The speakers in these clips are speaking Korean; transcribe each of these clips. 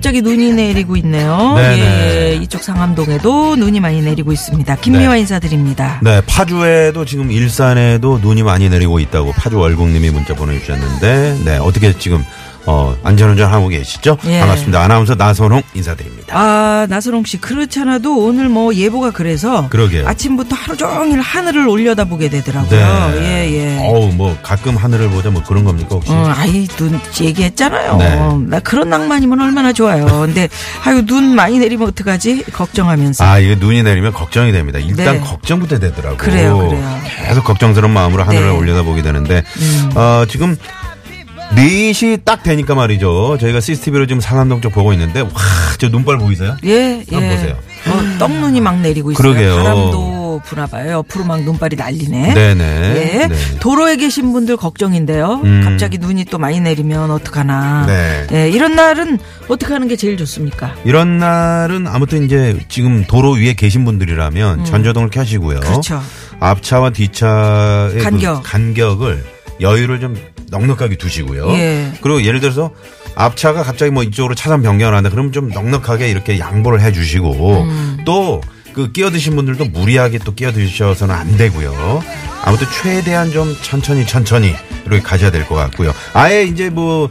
갑자기 눈이 내리고 있네요. 네네. 예, 이쪽 상암동에도 눈이 많이 내리고 있습니다. 김미화 네. 인사드립니다. 네 파주에도 지금 일산에도 눈이 많이 내리고 있다고 파주 월곡님이 문자 보내주셨는데 네 어떻게 지금 어, 안전운전 하고 계시죠? 예. 반갑습니다 아나운서 나선홍 인사드립니다 아, 나선홍 씨, 그렇잖아도 오늘 뭐 예보가 그래서 그러게요. 아침부터 하루 종일 하늘을 올려다 보게 되더라고요. 네. 예, 예. 어우 뭐 가끔 하늘을 보자 뭐 그런 겁니까 혹시? 어, 아이, 눈 얘기했잖아요. 네. 나 그런 낭만이면 얼마나 좋아요. 근데, 아유, 눈 많이 내리면 어떡하지? 걱정하면서. 아, 이거 눈이 내리면 걱정이 됩니다. 일단 네. 걱정부터 되더라고요. 그래요, 그래요. 계속 걱정스러운 마음으로 하늘을 네. 음. 올려다 보게 되는데, 어, 지금 4시 딱 되니까 말이죠. 저희가 CCTV로 지금 상암동 쪽 보고 있는데, 와, 저 눈발 보이세요? 예, 예. 한번 보세요. 어, 떡눈이 막 내리고 있어요. 그러게요. 바람도 부나 봐요. 옆으로 막 눈발이 날리네. 네네. 예. 네. 도로에 계신 분들 걱정인데요. 음. 갑자기 눈이 또 많이 내리면 어떡하나. 네. 예, 이런 날은 어떻게 하는 게 제일 좋습니까? 이런 날은 아무튼 이제 지금 도로 위에 계신 분들이라면 전조등을 켜시고요. 음. 그렇죠. 앞차와 뒤차의 그 간격. 간격을 여유를 좀 넉넉하게 두시고요. 예. 그리고 예를 들어서 앞차가 갑자기 뭐 이쪽으로 차선 변경을 한다. 그러면 좀 넉넉하게 이렇게 양보를 해 주시고 음. 또그 끼어드신 분들도 무리하게 또 끼어드셔서는 안 되고요. 아무튼 최대한 좀 천천히 천천히 이렇게 가셔야 될 것 같고요. 아예 이제 뭐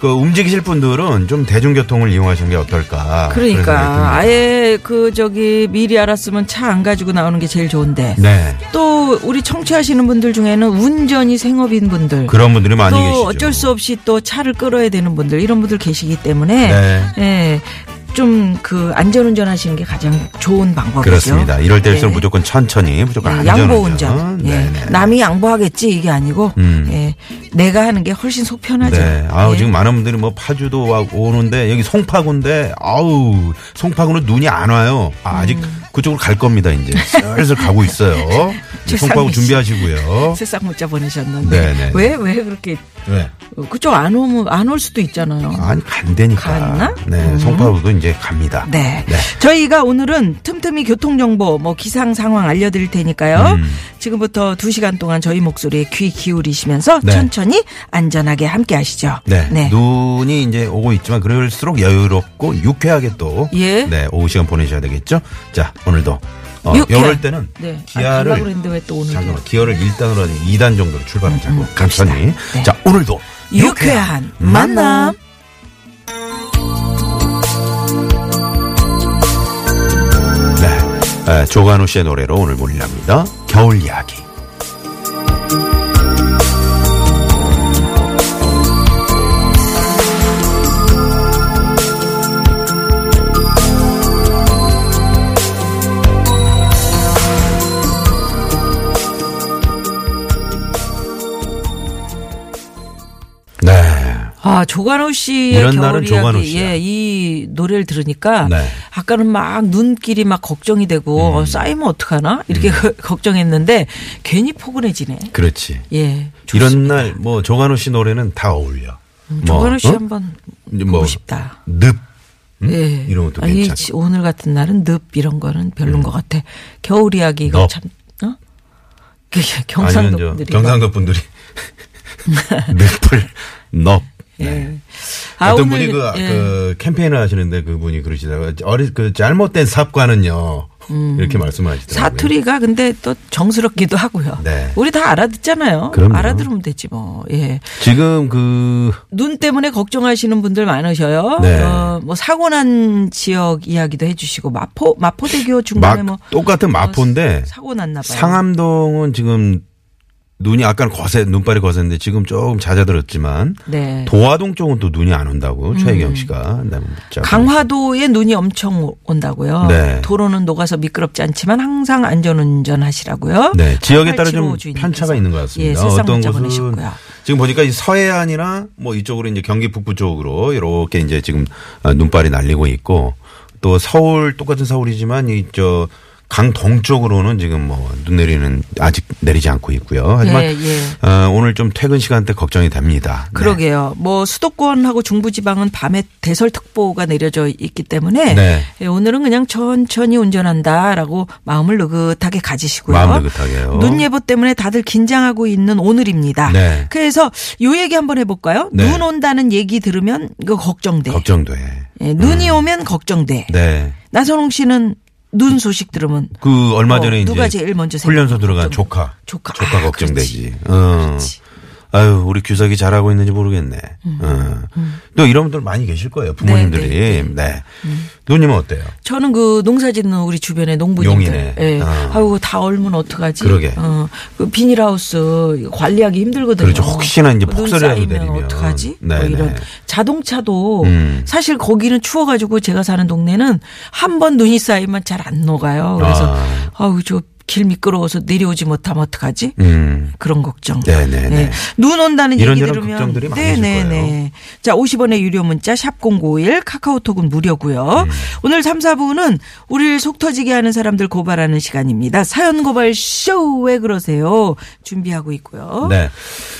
그 움직이실 분들은 좀 대중교통을 이용하시는 게 어떨까. 그러니까. 아예 그 저기 미리 알았으면 차 안 가지고 나오는 게 제일 좋은데. 네. 또 우리 청취하시는 분들 중에는 운전이 생업인 분들 그런 분들이 많이 또 계시죠. 어쩔 수 없이 또 차를 끌어야 되는 분들 이런 분들 계시기 때문에 네. 예, 좀 그 안전운전 하시는 게 가장 좋은 방법이죠. 그렇습니다. 이럴 때일수록 예. 무조건 천천히, 무조건 예, 안전운전. 양보 운전. 예. 네네. 남이 양보하겠지 이게 아니고 음. 예. 내가 하는 게 훨씬 속 편하죠. 네. 아우, 예. 지금 많은 분들이 뭐 파주도 와- 오는데 여기 송파구인데 아우, 송파구는 눈이 안 와요. 아, 아직 그쪽으로 갈 겁니다, 이제. 슬슬 가고 있어요. 네, 송파구. 준비하시고요. 새싹 문자 보내셨는데 네네. 왜 왜 그렇게 네. 그쪽 안 오면 안 올 수도 있잖아요. 아니, 간다니까. 갔나? 네, 음. 송파구도 이제 갑니다. 네. 네. 저희가 오늘은 틈틈이 교통 정보, 뭐 기상 상황 알려드릴 테니까요. 음. 지금부터 두 시간 동안 저희 목소리에 귀 기울이시면서 네. 천천히 안전하게 함께 하시죠. 네. 눈이 이제 오고 있지만 그럴수록 여유롭고 유쾌하게 또 예. 네, 오후 시간 보내셔야 되겠죠? 자, 오늘도 어, 유쾌한. 이럴 때는 네. 기아를 아, 또 오늘 잠깐만 기어를 1단으로 하지 2단 정도로 출발하자고 음, 갑시다. 천천히 네. 자 오늘도 유쾌한 만남. 네 에, 조관우 씨의 노래로 오늘 몰랍니다 겨울 이야기 아, 조관호 씨의 이런 겨울 날은 이야기. 조관호 씨야. 예, 이 노래를 들으니까 네. 아까는 막 눈길이 막 걱정이 되고 음. 어, 쌓이면 어떡하나? 이렇게 걱정했는데 괜히 포근해지네. 그렇지 예. 이런 날 뭐 조관우 씨 노래는 다 어울려 뭐, 조관호 씨 어? 한번 뭐 싶다. 늪 음? 예. 이런 것도 아니, 괜찮고. 지- 오늘 같은 날은 늪 이런 거는 별론 것 같아. 겨울 이야기 이거 넙. 참 어? 그 경상도 분들이 경상도 분들이 늪을 넙. 예. 네. 아, 어떤 분이 그, 예. 그 캠페인을 하시는데 그분이 그러시다가 어리 그 잘못된 삽과는요 이렇게 말씀을 하시더라고요. 음. 사투리가 근데 또 정스럽기도 하고요. 네. 우리 다 알아듣잖아요. 그럼요. 알아들으면 되지 뭐. 예. 지금 그 눈 때문에 걱정하시는 분들 많으셔요. 네. 어, 뭐 사고 난 지역 이야기도 해주시고 마포 마포대교 막 중간에 뭐 똑같은 마포인데 사고 났나 봐요. 상암동은 지금 눈이 아까는 거세 눈발이 거셌는데 지금 조금 잦아들었지만 네. 음. 도화동 쪽은 또 눈이 안 온다고 최혜경 씨가 네, 문자 강화도에 눈이 엄청 온다고요. 네. 도로는 녹아서 미끄럽지 않지만 항상 안전운전 하시라고요. 네, 지역에 따라 좀8755 주인님께서. 편차가 있는 것 같습니다. 예, 어떤 곳은 보내셨고요. 지금 보니까 이 서해안이나 뭐 이쪽으로 이제 경기 북부 쪽으로 이렇게 이제 지금 어, 눈발이 날리고 있고 또 서울 똑같은 서울이지만 이저 강 동 쪽으로는 지금 뭐 눈 내리는 아직 내리지 않고 있고요. 하지만 예, 예. 어, 오늘 좀 퇴근 시간대 걱정이 됩니다. 네. 그러게요. 뭐 수도권하고 중부지방은 밤에 대설특보가 내려져 있기 때문에 네. 예, 오늘은 그냥 천천히 운전한다라고 마음을 느긋하게 가지시고요. 마음 느긋하게요. 눈 예보 때문에 다들 긴장하고 있는 오늘입니다. 네. 그래서 요 얘기 한번 해볼까요? 네. 눈 온다는 얘기 들으면 이거 걱정돼. 걱정돼. 예, 눈이 오면 걱정돼. 네. 나선홍 씨는 눈 소식 들으면 그 얼마 어, 전에 누가 이제 제일 먼저 훈련소? 들어간. 조카. 조카. 조카 아, 걱정되지. 어. 그렇지. 아유, 우리 규석이 잘하고 있는지 모르겠네. 어. 또 이런 분들 많이 계실 거예요. 부모님들이. 음. 네, 네. 네, 누님은 어때요? 저는 그 농사 짓는 우리 주변의 농부님들. 예. 아. 아이고 다 얼면 어떡하지? 그러게. 어, 그 비닐하우스 관리하기 힘들거든요. 그렇죠. 혹시나 이제 눈 폭설이라도 내리면. 어떡하지? 네, 뭐 이런 네. 자동차도 음. 사실 거기는 추워가지고 제가 사는 동네는 한 번 눈이 쌓이면 잘 안 녹아요. 그래서 아. 아우 저 길 미끄러워서 내려오지 못하면 어떡하지? 음. 그런 걱정. 네네 네. 눈 온다는 얘기 들으면 네네네. 자, 50원의 유료 문자 샵 051 카카오톡은 무료고요. 음. 오늘 3, 4부는 우리를 속 터지게 하는 사람들 고발하는 시간입니다. 사연 고발 쇼 왜 그러세요? 준비하고 있고요. 네.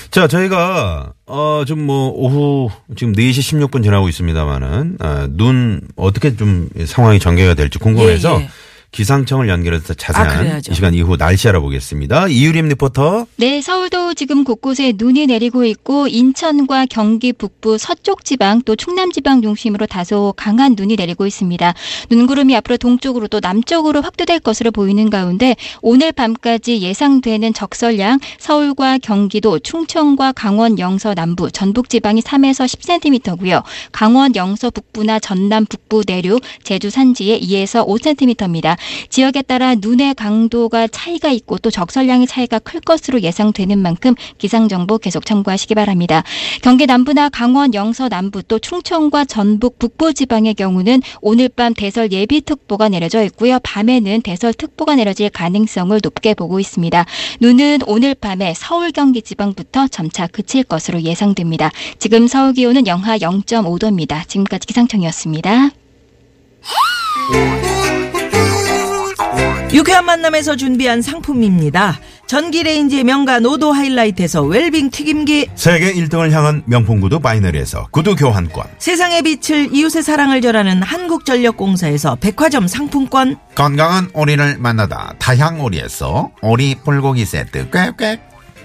자, 저희가, 어, 좀 뭐, 오후, 지금 4시 16분 지나고 있습니다만은, 어, 눈, 어떻게 좀 상황이 전개가 될지 궁금해서 예, 예. 기상청을 연결해서 자세한 아. 이 시간 이후 날씨 알아보겠습니다. 이유림 리포터. 네, 서울도 지금 곳곳에 눈이 내리고 있고 인천과 경기 북부 서쪽 지방 또 충남 지방 중심으로 다소 강한 눈이 내리고 있습니다. 눈구름이 앞으로 동쪽으로 또 남쪽으로 확대될 것으로 보이는 가운데 오늘 밤까지 예상되는 적설량 서울과 경기도, 충청과 강원 영서 남부, 전북 지방이 3에서 10cm고요. 강원 영서 북부나 전남 북부 내륙, 제주 산지에 2에서 5cm입니다. 지역에 따라 눈의 강도가 차이가 있고 또 적설량의 차이가 클 것으로 예상되는 만큼 기상 정보 계속 참고하시기 바랍니다. 경기 남부나 강원 영서 남부 또 충청과 전북 북부 지방의 경우는 오늘 밤 대설 예비 특보가 내려져 있고요. 밤에는 대설 특보가 내려질 가능성을 높게 보고 있습니다. 눈은 오늘 밤에 서울 경기 지방부터 점차 그칠 것으로 예상됩니다. 지금 서울 기온은 영하 0.5도입니다. 지금까지 기상청이었습니다. 유쾌한 만남에서 준비한 상품입니다. 전기레인지의 명가 노도 하이라이트에서 웰빙 튀김기 세계 1등을 향한 명품 구두 바이네르에서 구두 교환권. 세상에 빛을 이웃에 사랑을 전하는 한국전력공사에서 백화점 상품권 건강한 오리를 만나다 다향오리에서 오리 불고기 세트 꽥꽥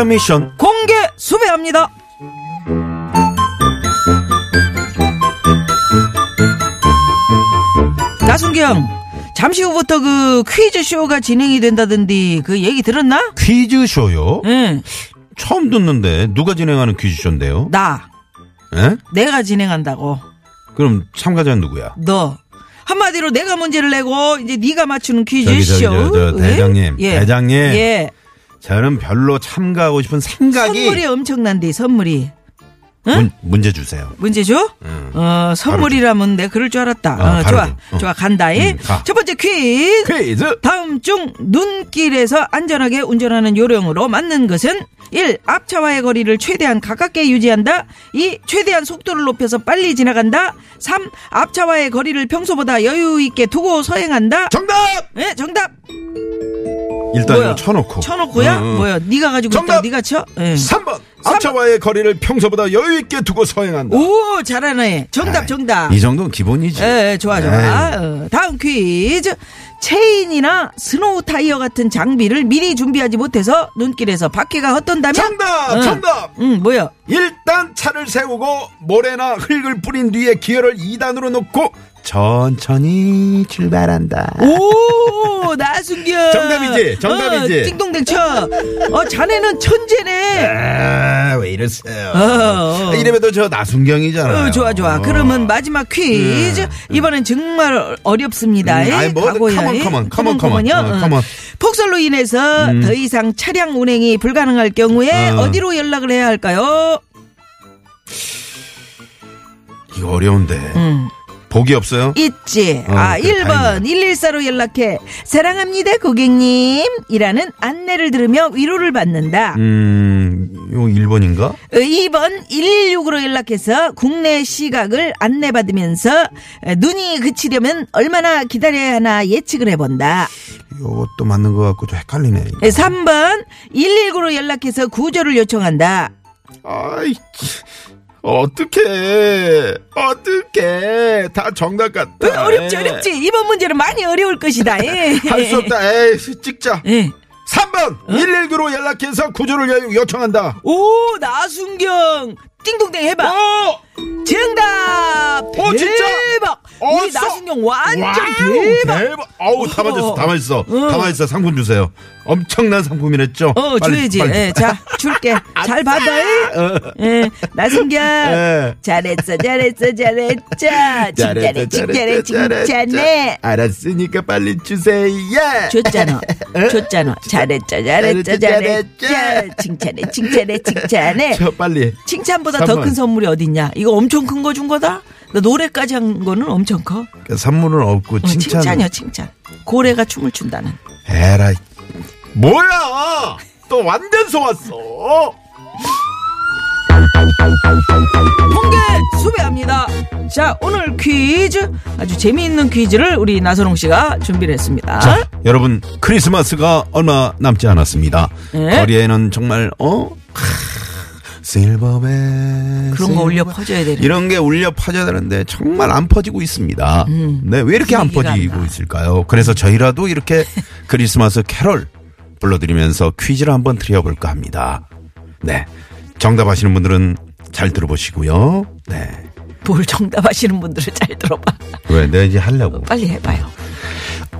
유쾌한 미션 공개 수배합니다 나순경 잠시 후부터 그 퀴즈 쇼가 진행이 된다던디 그 얘기 들었나? 퀴즈쇼요? 응, 처음 듣는데 누가 진행하는 퀴즈쇼인데요? 나 예? 내가 진행한다고. 그럼 참가자는 누구야? 너 한마디로 내가 문제를 내고 이제 네가 맞추는 퀴즈 저기, 저기, 쇼. 저, 저, 대장님, 예. 대장님. 예. 저는 별로 참가하고 싶은 생각이 선물이 엄청난데 선물이. 문, 문제 주세요. 문제 줘? 어, 선물이라면 내 그럴 줄 알았다. 어, 어, 좋아. 줘. 어. 좋아. 간다이. 음, 가. 첫 번째 퀴즈. 퀴즈! 다음 중 눈길에서 안전하게 운전하는 요령으로 맞는 것은 1. 앞차와의 거리를 최대한 가깝게 유지한다. 2. 최대한 속도를 높여서 빨리 지나간다. 3. 앞차와의 거리를 평소보다 여유 있게 두고 서행한다. 정답! 네, 정답. 일단 뭐야? 이거 쳐놓고. 쳐놓고야? 응, 응. 뭐야? 네가 가지고 정답! 있다. 네가 쳐? 예. 3번. 삼- 앞차와의 거리를 평소보다 여유 있게 두고 서행한다. 오, 잘하네. 정답, 아이, 정답. 이 정도는 기본이지. 예, 예, 좋아, 좋아. 에이. 어, 다음 퀴즈. 체인이나 스노우 타이어 같은 장비를 미리 준비하지 못해서 눈길에서 바퀴가 헛돈다면? 정답! 어. 정답! 응, 뭐야? 일단 차를 세우고 모래나 흙을 뿌린 뒤에 기어를 2단으로 놓고 천천히 출발한다. 오, 나순경. 정답이지, 정답이지. 어, 띵동댕 쳐. 어, 자네는 천재네. 아, 왜 이러세요? 어, 어. 이름에도 저 나순경이잖아요. 어, 좋아, 좋아. 그러면 마지막 퀴즈. 이번엔 정말 어렵습니다. 음, 아이, 뭐, on. 컴온 컴온요. 어, come on. 폭설로 인해서 더 이상 차량 운행이 불가능할 경우에 어. 어. 디로 연락을 해야 할까요? 이거 어려운데. 음. 복이 없어요? 있지. 어, 아, 그래, 1번 114로 연락해. 사랑합니다, 고객님. 이라는 안내를 들으며 위로를 받는다. 음, 이거 1번인가? 어, 2번 116으로 연락해서 국내 시각을 안내받으면서 어, 눈이 그치려면 얼마나 기다려야 하나 예측을 해본다. 이것도 맞는 것 같고 좀 헷갈리네. 이거. 3번 119로 연락해서 구조를 요청한다. 아이, 어떡해. 어떡해. 다 정답 같다. 어, 어렵지 어렵지. 이번 문제는 많이 어려울 것이다. 예. 할수 없다. 에이, 찍자. 예. 3번! 119로 연락해서 구조를 요- 요청한다. 오 나순경 띵동댕 해봐. 어! 정답. 어, 진짜? 대박. 어, 우리 써. 나순경 완전 와우, 대박. 어우, 다 맞았어, 다 맞았어. 어. 다 맞았어. 상품 주세요. 엄청난 상품이랬죠? 어, 빨리, 줘야지. 빨리. 예, 자, 줄게. 잘 받아. 예, 나순경. 예. 잘했어, 잘했어, 잘했죠. 칭찬해, 칭찬해, 칭찬해. 알았으니까 빨리 주세요. 줬잖아. 줬잖아. 잘했죠, 잘했죠, 잘했죠. 칭찬해, 칭찬해, 칭찬해. 저 빨리. 칭찬보다 더. 큰 선물이 어딨냐? 이거 엄청 큰 거 준 거다? 나 노래까지 한 거는 엄청 커. 그 선물은 없고 어, 칭찬. 칭찬이야, 칭찬. 고래가 춤을 춘다는. 에라이. 뭐야! 또 완전 속았어. 공개 수배합니다. 자, 오늘 퀴즈 아주 재미있는 퀴즈를 우리 나선홍 씨가 준비를 했습니다. 자, 여러분 크리스마스가 얼마 남지 않았습니다. 네. 거리에는 정말 어 크, 실버벨 그런 거 울려 퍼져야 되는. 이런 게 울려 퍼져야 되는데 정말 안 퍼지고 있습니다. 네, 왜 이렇게 안 음. 퍼지고 나. 있을까요? 그래서 저희라도 이렇게 크리스마스 캐롤 불러드리면서 퀴즈를 한번 드려볼까 합니다. 네, 정답하시는 분들은 잘 들어보시고요. 네, 뭘 정답하시는 분들은 잘 들어봐. 왜 내가 이제 하려고 빨리 해봐요.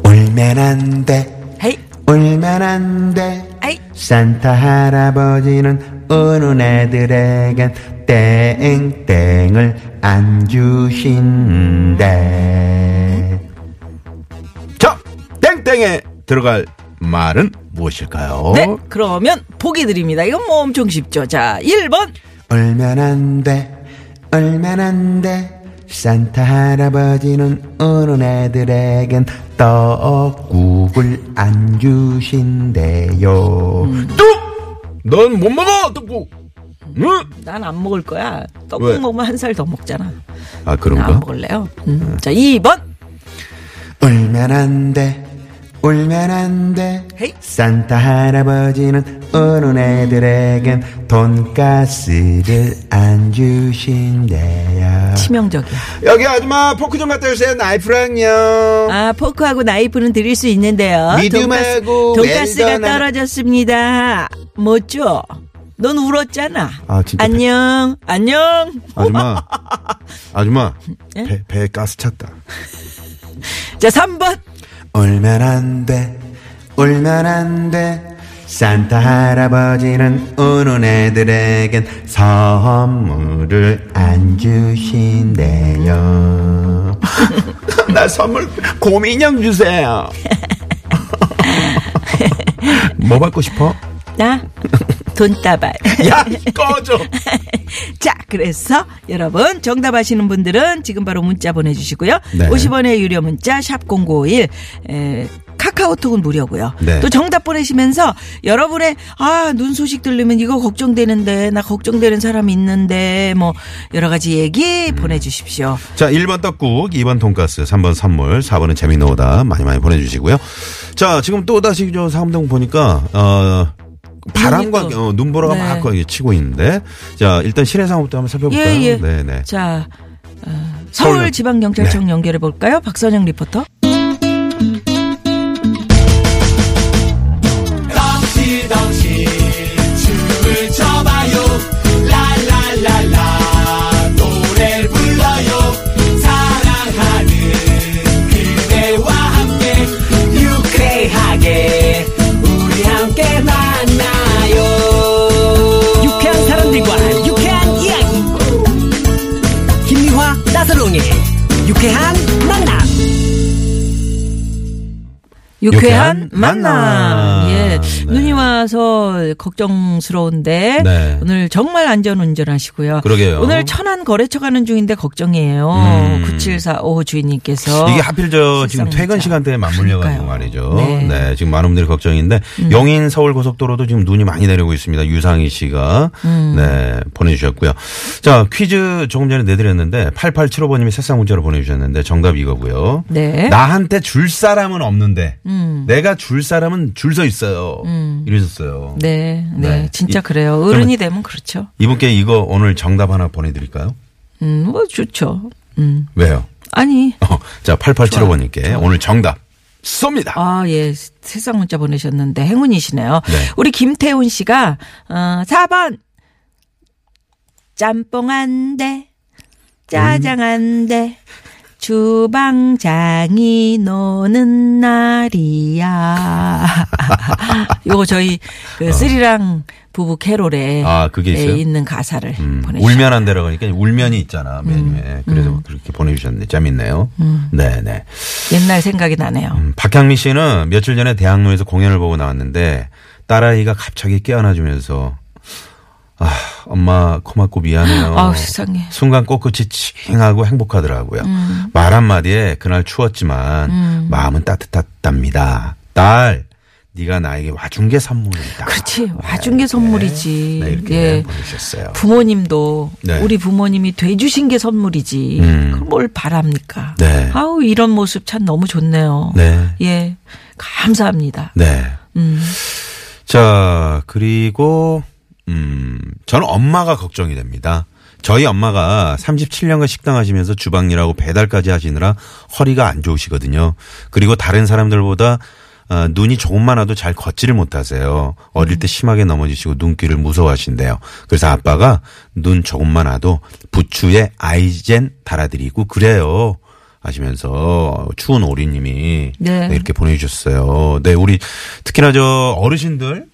울면 안 돼. 헤이, 울면 안 돼. 아이, 산타 할아버지는 우는 애들에겐 땡땡을 안 주신대. 자, 땡땡에 들어갈 말은 무엇일까요? 네, 그러면 보기 드립니다. 이건 뭐 엄청 쉽죠. 자, 1번. 울면 안 돼, 울면 안 돼. 산타 할아버지는 우는 애들에겐 떡국을 안 주신대요. 뚝! 넌 못 먹어, 떡국! 응? 난 안 먹을 거야. 떡국 왜? 먹으면 한 살 더 먹잖아. 아, 나 그런가? 안 먹을래요. 음. 자, 2번. 울면 안 돼, 울면 안 돼. 헤이. 산타 할아버지는 우는 애들에겐 돈가스를 안 주신대요. 치명적이야. 여기 아줌마 포크 좀 갖다 주세요. 나이프랑요. 아, 포크하고 나이프는 드릴 수 있는데요. 미디움하고 돈가스가 웰던하고. 떨어졌습니다. 뭐죠? 넌 울었잖아. 아, 진짜 안녕, 안녕. 아줌마, 아줌마, 예? 배, 배에 가스 찼다. 자, 3번. 울면 안 돼, 울면 안 돼. 산타 할아버지는 우는 애들에겐 선물을 안 주신대요. 나 선물 곰인형 주세요. 뭐 받고 싶어? 나 돈다발. 야, 꺼져. 자, 그래서 여러분 정답 아시는 분들은 지금 바로 문자 보내주시고요. 네. 50원의 유료 문자 샵 #0951 에, 카카오톡은 무료고요. 네. 또 정답 보내시면서 여러분의 아 눈 소식 들리면 이거 걱정되는데 나 걱정되는 사람이 있는데 뭐 여러 가지 얘기 보내주십시오. 자, 1번 떡국, 2번 돈가스, 3번 선물, 4번은 재미있는 오다 많이 많이 보내주시고요. 자, 지금 또 다시 저 상암동 보니까, 어, 바람과 어, 눈보라가 네. 막 거기 치고 있는데. 자, 일단 시내 상황부터 한번 살펴볼까요? 예, 예. 네네. 자 어, 서울- 네. 서울지방경찰청 연결해 볼까요? 박선영 리포터. 유쾌한 만남. 만남. 예. 네. 눈이 와서 걱정스러운데 네. 오늘 정말 안전 운전하시고요. 그러게요. 오늘 천안 거래처 가는 중인데 걱정이에요. 음. 9745 주인님께서 이게 하필 저 지금 실상 퇴근. 시간대에 맞물려 가지고 그러니까요. 말이죠. 네. 음. 네. 지금 많은 분들이 걱정인데 영인 서울 고속도로도 지금 눈이 많이 내리고 있습니다. 유상희 씨가 음. 네 보내 주셨고요. 자 퀴즈 조금 전에 내드렸는데 8875번님이 새싹 문자로 보내 주셨는데 정답 이거고요. 네. 나한테 줄 사람은 없는데 음. 내가 줄 사람은 줄 서 있어요. 이러셨어요. 네, 네, 네. 진짜 이- 그래요. 어른이 되면 그렇죠. 이분께 이거 오늘 정답 하나 보내드릴까요? 음, 뭐 좋죠. 음, 왜요? 아니, 어, 자 8875번님께 좋아요. 오늘 정답 쏩니다. 아, 예, 세상 문자 보내셨는데 행운이시네요. 네. 우리 김태훈 씨가 어, 4번 짬뽕 안 돼, 짜장 안 돼. 주방장이 노는 날이야. 요거 저희 그 스리랑 부부 캐롤에 아, 그게 있어요? 예, 있는 가사를 음, 보내주셨어요. 울면 안 돼라고 하니까 울면이 있잖아 메뉴에 그래서 그렇게 보내주셨는데 재밌네요. 네네. 옛날 생각이 나네요. 음, 박향미 씨는 며칠 전에 대학로에서 공연을 보고 나왔는데 딸아이가 갑자기 껴안아주면서 아 엄마 고맙고 미안해요. 아우 세상에. 순간 코끝이 찡하고 행복하더라고요. 말 한마디에 그날 추웠지만 마음은 따뜻했답니다. 딸, 네가 나에게 와준 게 선물이다. 그렇지. 와준 게 선물이지. 네, 이렇게 예. 보내주셨어요. 부모님도 네. 우리 부모님이 돼 주신 게 선물이지. 음. 그걸 뭘 바랍니까? 네. 아우 이런 모습 참 너무 좋네요. 네. 예, 감사합니다. 네. 음. 자, 그리고, 음, 저는 엄마가 걱정이 됩니다. 저희 엄마가 37년간 식당 하시면서 주방 일하고 배달까지 하시느라 허리가 안 좋으시거든요. 그리고 다른 사람들보다 어, 눈이 조금만 와도 잘 걷지를 못하세요. 어릴 때 심하게 넘어지시고 눈길을 무서워하신대요. 그래서 아빠가 눈 조금만 와도 부추에 아이젠 달아드리고 그래요. 하시면서 추운 오리님이 네. 네, 이렇게 보내주셨어요. 네, 우리 특히나 저 어르신들,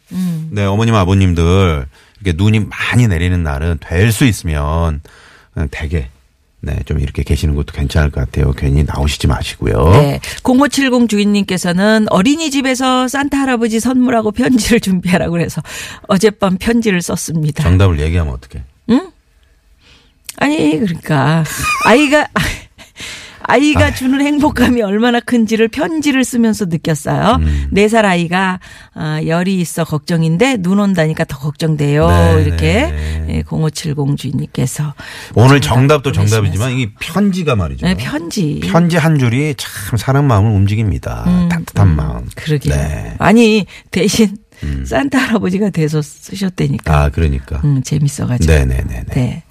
네 어머님 아버님들 이렇게 눈이 많이 내리는 날은 될 수 있으면 그냥 댁에 네, 좀 이렇게 계시는 것도 괜찮을 것 같아요. 괜히 나오시지 마시고요. 네. 0570 주인님께서는 어린이집에서 산타 할아버지 선물하고 편지를 준비하라고 그래서 어젯밤 편지를 썼습니다. 정답을 얘기하면 어떡해? 아니, 그러니까. 아이가, 아이가 주는 행복감이 얼마나 큰지를 편지를 쓰면서 느꼈어요. 음. 네살 아이가 아, 열이 있어 걱정인데 눈 온다니까 더 걱정돼요. 네, 이렇게 네. 예, 0570 주인님께서 오늘 정답 정답도 보내시면서. 정답이지만 이 편지가 말이죠. 네, 편지. 편지 한 줄이 참 사람 마음을 움직입니다. 따뜻한 마음. 음, 그러게. 네. 아니 대신 산타 할아버지가 돼서 쓰셨다니까. 아, 그러니까. 음, 재밌어가지고. 네네네네. 네.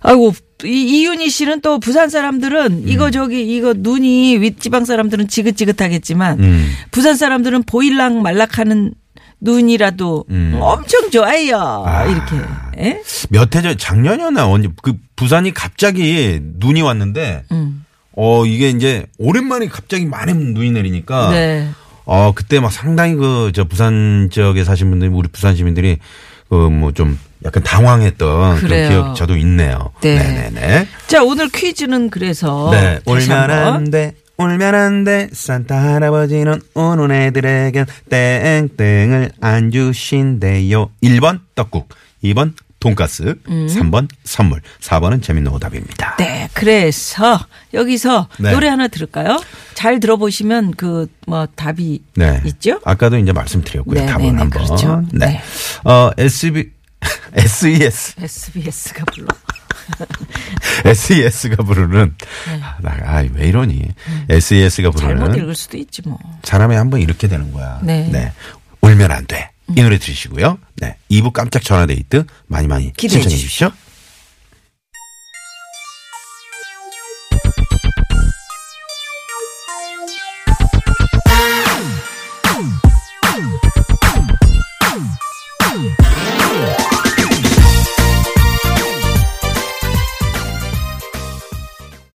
아이고 이, 이윤희 씨는 또 부산 사람들은 음. 이거 저기 이거 눈이 윗지방 사람들은 지긋지긋하겠지만 음. 부산 사람들은 보일랑 말락하는 눈이라도 음. 엄청 좋아요. 이렇게. 예? 몇해 전, 작년이었나, 언제, 그, 부산이 갑자기 눈이 왔는데, 음. 어, 이게 이제, 오랜만에 갑자기 많은 눈이 내리니까, 네. 어, 그때 막 상당히 그, 저, 부산 지역에 사신 분들이, 우리 부산 시민들이, 그, 뭐 좀, 약간 당황했던 그래요. 그런 기억 저도 있네요. 네. 네네네. 자 오늘 퀴즈는 그래서 네. 울면 안 돼. 울면 안 돼. 산타 할아버지는 우는 애들에겐 땡땡을 안 주신대요. 1번 떡국, 2번 돈가스, 3번 선물, 4번은 재밌는 오답입니다. 네, 그래서 여기서 네. 노래 하나 들을까요? 잘 들어보시면 그 뭐 답이 네. 있죠? 아까도 이제 말씀드렸고요. 네, 답은 네, 네, 한번. 그렇죠. 네. 네. 어, SB, SES, SBS가 불러. SES가 부르는, 아, 나, 아, 왜 이러니. SES가 네. 잘못 부르는 읽을 수도 있지 뭐. 사람이 한번 이렇게 되는 거야. 네. 울면 안 돼. 이 노래 들으시고요. 네. 2부 깜짝 전화데이트 많이 많이 신청해 주십시오.